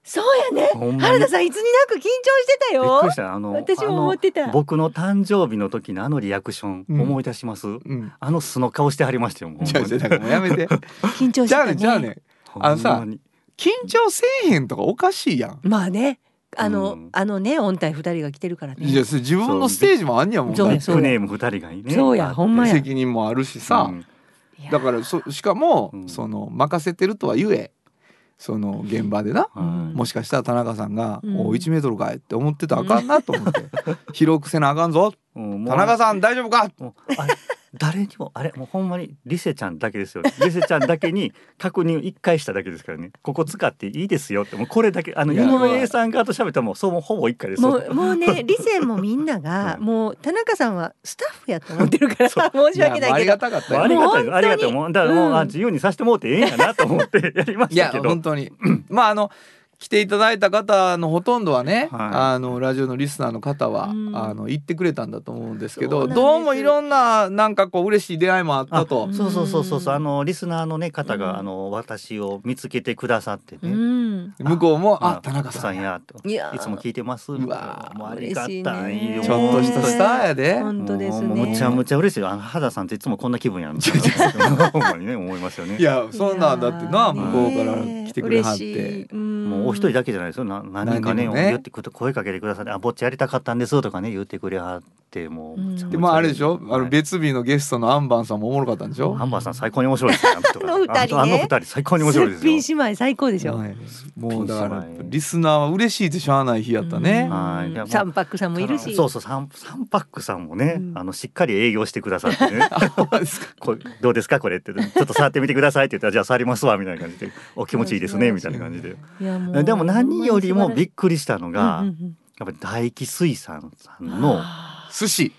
そうやね。ほんまに。原田さんいつになく緊張してたよ。びっくりし。た。あの私も思ってた。あの僕の誕生日の時のあのリアクションうん。思い出します、うん。あの素の顔してはりましたよもう。じゃあじゃあだからもうやめて。緊張して。じゃあねじゃあねあのさほんまに。緊張せえへんとかおかしいやん。まあね。あの、うん。あのね音体二人が来てるからね。いや自分のステージもあんねやもんそう。やネーム二人がいいね。そうやほんまや。責任もあるしさ、うん。だからそしかも、うん。その任せてるとはゆえその現場でな、はい。もしかしたら田中さんが「うん。お1メートルかい」って思ってたらあかんなと思って「広くせなあかんぞ。田中さん大丈夫か?誰にもあれもうほんまにリセちゃんだけですよリセちゃんだけに確認一回しただけですからね。ここ使っていいですよって。もうこれだけあのいや井上 A さん側と喋ったらもうそうもうほぼ一回ですよ。もうもうね 理性もみんなが、うん。もう田中さんはスタッフやと思ってるから申」し訳ないけど。がたかったよ。ありがたいありがたい。もうだからもう、うん。あ自由にさせてもらってええんやなと思ってやりまいやしたけど。本当に。まああの来ていただいた方のほとんどはね、はい。あのラジオのリスナーの方は、うん。あの言ってくれたんだと思うんですけどどうもいろんななんかこう嬉しい出会いもあったと。あ。そうそうそうそう。そうあのリスナーのね方が、うん。あの私を見つけてくださってうね、ん。向こうも「ああ田中さんや。やと。いやー。いつも聞いてます。うわーも。うありがたいよ。ちょっとしたスターやで。本当ですね。むちゃむちゃ嬉しい。よあの肌さんっていつもこんな気分やんほんまにね思いますよね。いやそんなんだってな。向こうから来てくれはっ嬉してい。うんお一人だけじゃないですよな何人かね人ね言ってくれ声かけてくださって「あぼっちやりたかったんです」とかね言ってくれはってもううんでもあれでしょ、あの別日のゲストのアンバンさんもおもろかったんでしょ、ハンバーさん最高に面白いですよあの二人ねあの二人最高に面白いですすっぴん姉妹最高でしょ。はいもうだからリスナーは嬉しいでしゃあない日やったね、はいいやもサンパックさんもいるし。そうそうサンサンパックさんもね、うんあのしっかり営業してくださってねこれどうですかこれってちょっと触ってみてくださいって言ったらじゃあ触りますわみたいな感じでお気持ちいいですねみたいな感じでいやもうでも何よりもびっくりしたのが、うんうんうん。やっぱり大気水産さんの寿司。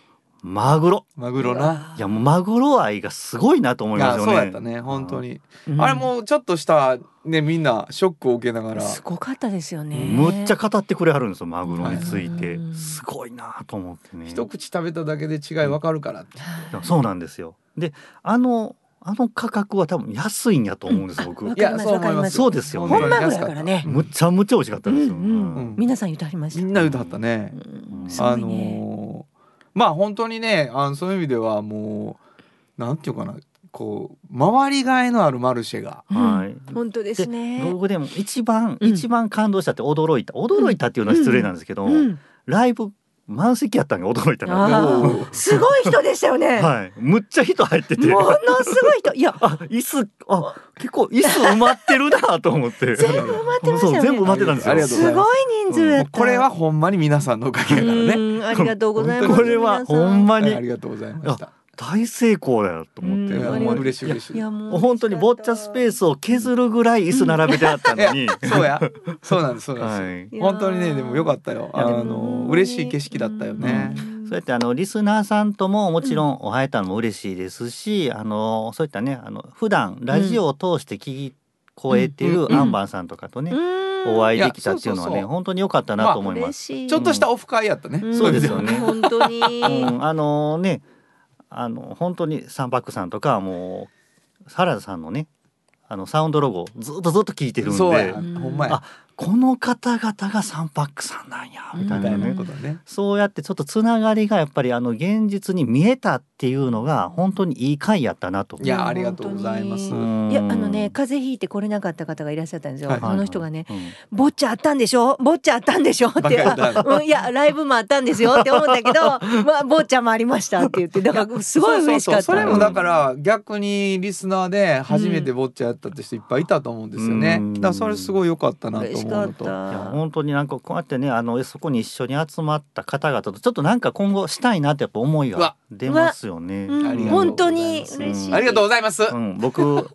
マグロ。マグロな。いやもうマグロ愛がすごいなと思いますよね。やそうやったね本当に、うん。あれもうちょっとしたねみんなショックを受けながら。すごかったですよね。むっちゃ語ってくれはるんですよマグロについて。はいすごいなと思ってね。一口食べただけで違いわかるからって、いやそうなんですよ。であのあの価格は多分安いんやと思うんですよ僕。わいやかりますそう思います。そうですよね。本マグロやからね。むっちゃむちゃ美味しかったですよ、うんうん。うん。皆さん言ってはりました。みんな言うてはったね、あ。のーまあ本当にねあのそういう意味ではもうなんていうかなこう回りがいのあるマルシェが。はい。本当ですね。僕でも一番、うん。一番感動したって驚いた。驚いたっていうのは失礼なんですけど、うん、ライブ満席やったのが驚いたな すごい人でしたよね。はい。むっちゃ人入ってて。ものすごい人。いや、あ椅子あ結構椅子埋まってるなと思って。全部埋まってましたよね。全部埋まってたんですよ。ありがとうございます。すごい人数だった。これはほんまに皆さんのおかげだからね。うんありがとうございます。これはほんまに。ありがとうございました大成功だよと思って。うん。いやほん嬉しい嬉しい。いやももう本当にボッチャスペースを削るぐらい椅子並べてあったのに、そうや。そうなんですそうなんです、はい。本当にねでもよかったよ。あの嬉しい景色だったよね、そうやってあのリスナーさんとももちろんお会えたのも嬉しいですし、あのそういったねあの普段ラジオを通して聞こえているうん。アンバンさんとかとね、うん。お会いできたっていうのはねいやそうそうそう。本当に良かったなと思います。嬉しい。ちょっとしたオフ会やったね、うん。そうですよね。本当に。うん、あのねあの本当にサンバックさんとかはもう原田さんのねあのサウンドロゴずっとずっと聞いてるんそうやでん。ほんまや。あこの方々がサンパックさんなんやみたいなうん。そうやってちょっとつながりがやっぱりあの現実に見えたっていうのが本当にいい回やったなと。いやありがとうございます。本いやあのね風邪ひいて来れなかった方がいらっしゃったんですよ。はい。その人がねうん「ボッチャあったんでしょ？ボッチャあったんでしょ?」って。いやライブもあったんですよって思ったけど「まあボッチャもありました」って言ってだからすごい嬉しかった。そうそうそうそれもだから逆にリスナーで初めてボッチャやったって人いっぱいいたと思うんですよね、うん。だからそれすごい良かったなと嬉しかっ思うのといやた。本当になんかこうやってねあのそこに一緒に集まった方々とちょっとなんか今後したいなってやっぱ思いが出ますよね。本当に嬉しい。ありがとうございます、うん、僕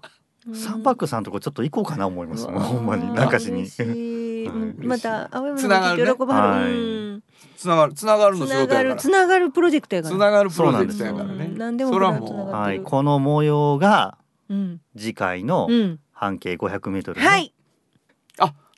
サンパックさんとこちょっと行こうかな思いますもんほんまに中。しい。はい また青山つながるね。の喜ばははい。る。うん。つながるつながるのつながる仕事やから。つながるプロジェクトやから。つながるプロジェクトやからね。うん。何でもそれはもがはい、この模様がうん。次回のうん。半径500メートル、はい。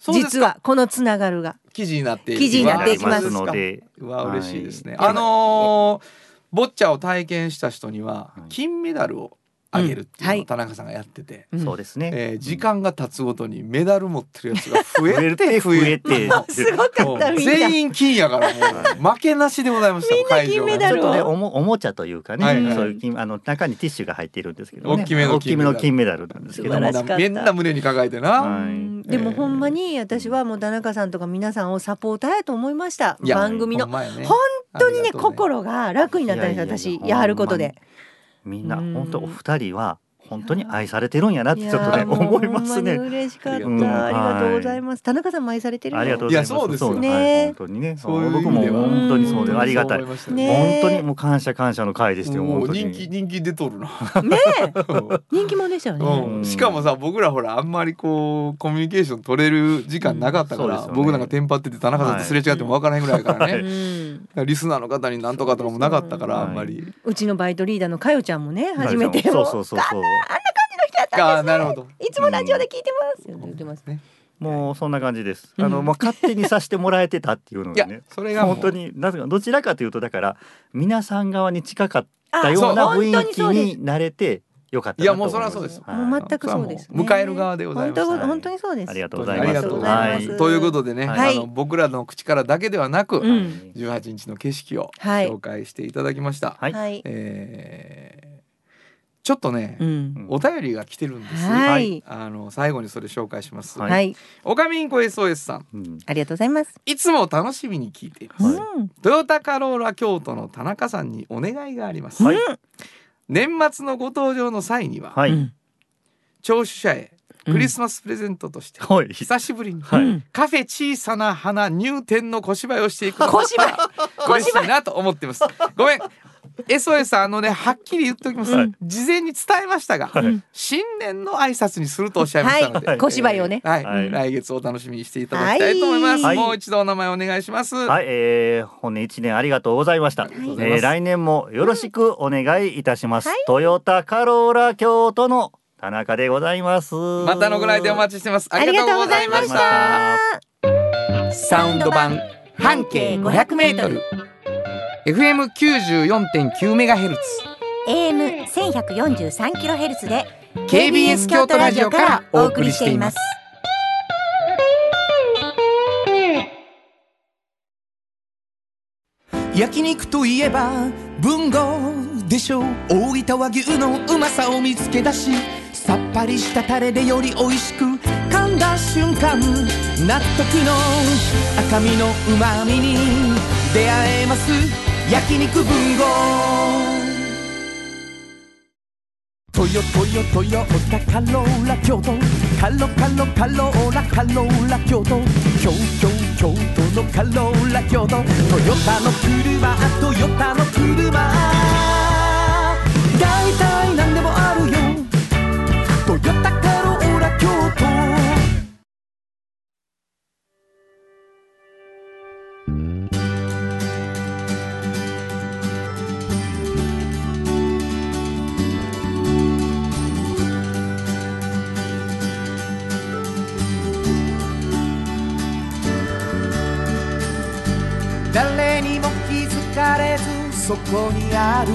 実か。はこのつながるが。記事になって記事になっていきます。ので、うわ嬉しいですね、はい。あのーボッチャを体験した人にははい。金メダルをあげるっていうのを田中さんがやってて、うん。そうですね。えー時間が経つごとにメダル持ってるやつが増増ええてて 増えて、すごかったもうみんな。全員金やからもう負けなしでございましたみんな会場が。金メダルを。ちょっとねおもおもちゃというかね、はい。はいそういう金あの中にティッシュが入っているんですけど、ね、大きめの大きめの金メダルなんですけどみんな胸に抱えてな、はいうん。でもほんまに私はもう田中さんとか皆さんをサポーターやと思いました。番組の。ね。本当にねありがとう心が楽になったんですいやいやいや私やることでみんなうん。本当お二人は本当に愛されてるんやなっていちょっとねやもう 思いますね。嬉しかった。ありうんがとうございます。田中さんも愛されてるよ。ありがとうございます。いやそうですよはいね本当にね。そういう僕も本当にそうでうん。ありがたい。本当にもう感謝感謝の回ですよ。もう本当に。人気人気出とるな、ね 人気者でしたよね。うん、しかもさ僕らほらあんまりこうコミュニケーション取れる時間なかったから、僕なんかテンパってて田中さんとすれ違っても分からへんぐらいやからね、うんリスナーの方になんとかとかもなかったからはいあんまり、うちのバイトリーダーのかよちゃんもね初めてそうそうそうそう。ああなるほど。いつもラジオで聞いてます。って言ってますね。もうそんな感じです。うん。あのもう勝手にさせてもらえてたっていうのがね。それが本当になぜかどちらかというとだから皆さん側に近かったあような雰囲気になれてよかったいや。もうそりゃそうですはい。もう全くそうです、ね、迎える側でございます。本当はい。本当にそうです。ありがとうごあざいます。りがとうございます、はい。ということでね、はい。あの僕らの口からだけではなく、うん。18日の景色をはい。紹介していただきました、はい。はい、えーちょっとね、うん、お便りが来てるんです、はい。あの最後にそれ紹介します、はい。はい、おかみんこ SOS さん。うん。ありがとうございます。いつも楽しみに聞いています、はいうん、トヨタカローラ京都の田中さんにお願いがあります、はい年末のご登場の際には、はい、うん。聴取者へクリスマスプレゼントとして、はい。久しぶりに、はい。うん。カフェ小さな花入店の小芝居をしていく小芝居。嬉しいなと思ってます。ごめん SOS さんあのねはっきり言っておきます、はい。事前に伝えましたが、はい。新年の挨拶にするとおっしゃいましたので、はい。小芝居をね。はい、はい。来月お楽しみにしていただきたいと思います、はい。もう一度お名前お願いします、はい、えー、本年一年ありがとうございました。りがとうございえー、来年もよろしくお願いいたします。はい。トヨタカローラ京都の田中でございます。またのご来店お待ちしてます。あありがとうございました。サウンド版半径500メートル FM 94.9メガヘルツ。AM 千百四十三キロヘルツで KBS 京都ラジオからお送りしています。焼肉といえば文豪でしょ。う大分和牛のうまさを見つけ出しさっぱりしたタレでより美味しく噛んだ瞬間納得の赤身のうまみに出会えます焼肉文豪。トヨトヨトヨタカローラ京都。カロカロカローラカローラ京都。京京京都のカローラ京都。トヨタの車トヨタの車。大体何でもあそこにある。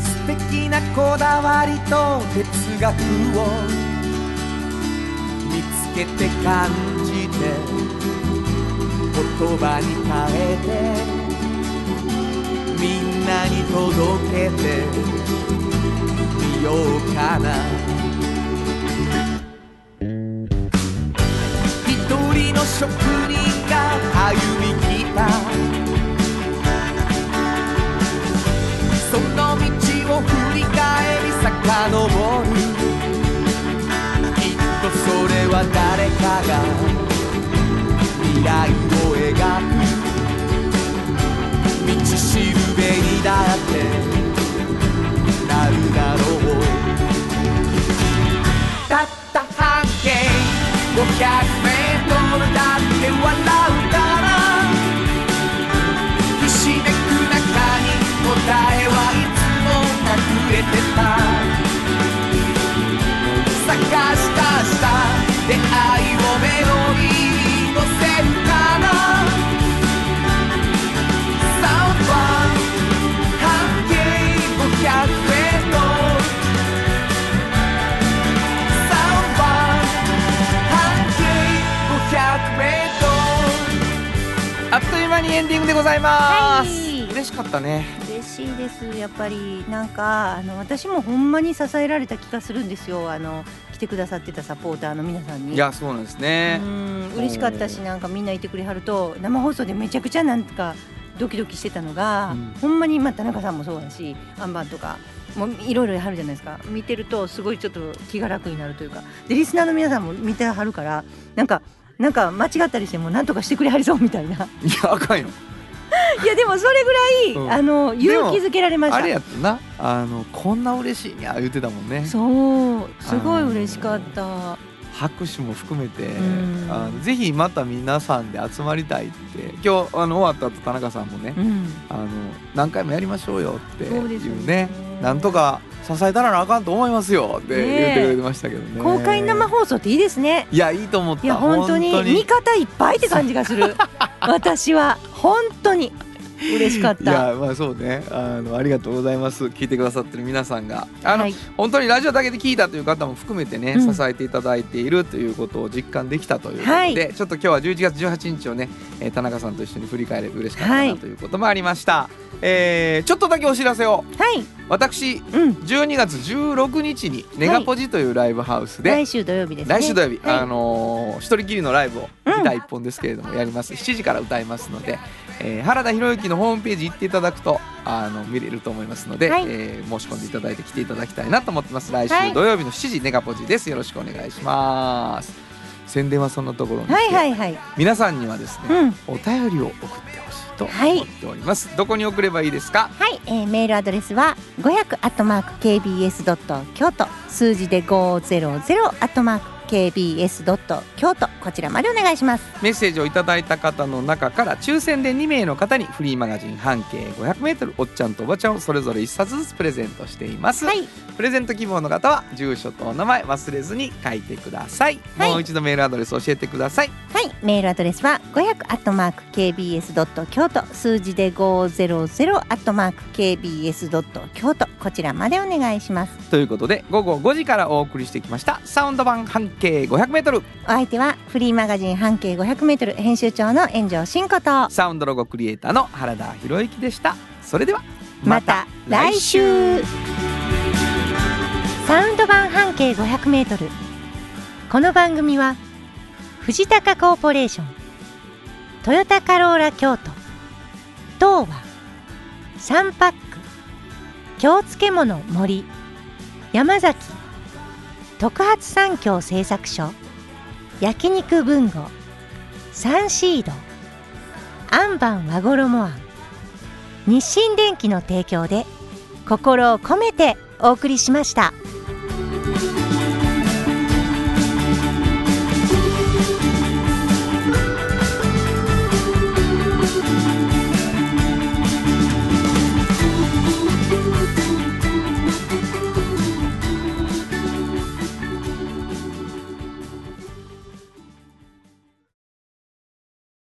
素敵なこだわりと哲学を見つけて感じて言葉に変えてみんなに届けてみようかな。一人の職人歩み来た。その道を振り返り遡る。きっとそれは誰かが未来を描く。道しるべにだってなるだろう。たった半径500れてた探した出会いをメロディーに乗せるかなサウンド半径500メートルサウンド半径500メートルあっという間にエンディングでございます、はい。嬉しかったね。嬉しいです。やっぱりなんかあの私もほんまに支えられた気がするんですよ。あの来てくださってたサポーターの皆さんに。いやそうなんですうねん嬉しかったしなんかみんないてくれはると生放送でめちゃくちゃなんかドキドキしてたのが、うん。ほんまにまあ田中さんもそうだしアンバンとかもういろいろあるじゃないですか。見てるとすごいちょっと気が楽になるというか。でリスナーの皆さんも見てはるからなんかなんか間違ったりしてもなんとかしてくれはりそうみたいな。いやあかんよ いやでもそれぐらい、うん。あの勇気づけられました。あれやったな。あのこんな嬉しいにゃ言ってたもんね。そう。すごい嬉しかった拍手も含めてうん。あのぜひまた皆さんで集まりたいって今日あの終わった後田中さんもねうん。あの何回もやりましょうよっていうね。ねなんとか支えたらなあかんと思いますよって言ってくれてましたけどね。公開生放送っていいですね。いやいいと思った。いや本当に味方いっぱいって感じがする。私は本当に 嬉しかっいたやまあそうね。あのありがとうございます。聞いてくださってる皆さんが。あの、はい。本当にラジオだけで聞いたという方も含めてね、うん。支えていただいているということを実感できたということで、はい。ちょっと今日は11月18日をね、えー田中さんと一緒に振り返れて嬉しかったはないということもありました、えーちょっとだけお知らせを。はい。私うん。12月16日にネガポジというライブハウスで、来週土曜日ですね。来週土曜日、はい。あのー一人きりのライブをうん。ギター一本ですけれどもやります、7時から歌いますので、えー原田博之のホームページ行っていただくとあの見れると思いますので、はい。えー申し込んでいただいて来ていただきたいなと思ってます。来週はい土曜日の7時ネガポジです。よろしくお願いします。宣伝はそんなところはいはいはい。皆さんにはですね、うん。お便りを送ってほしいとはい。思っております、どこに送ればいいですか？はい、えー、メールアドレスは500アットマーク KBS ドット京都。数字で500アットマーク KBS ドット京都こちらまでお願いします。メッセージをいただいた方の中から抽選で2名の方にフリーマガジン半径 500m おっちゃんとおばちゃんをそれぞれ1冊ずつプレゼントしています、はい。プレゼント希望の方は住所とお名前忘れずに書いてください、はい。もう一度メールアドレス教えてください。ははい。メールアドレスは500アットマーク KBS ドット京都数字で500アットマーク KBS ドット京都こちらまでお願いします。ということで午後5時からお送りしてきました。サウンド版半径 500m お相手はフリーマガジン半径500メートル編集長の炎上真子と。サウンドロゴクリエイターの原田博之でした。それではまた来週。サウンド版半径500メートル。この番組は藤高コーポレーショントヨタカローラ京都東和サンパック京漬物森山崎特発産業製作所焼肉文吾サンシードアンバン和衣庵日清電機の提供で心を込めてお送りしました。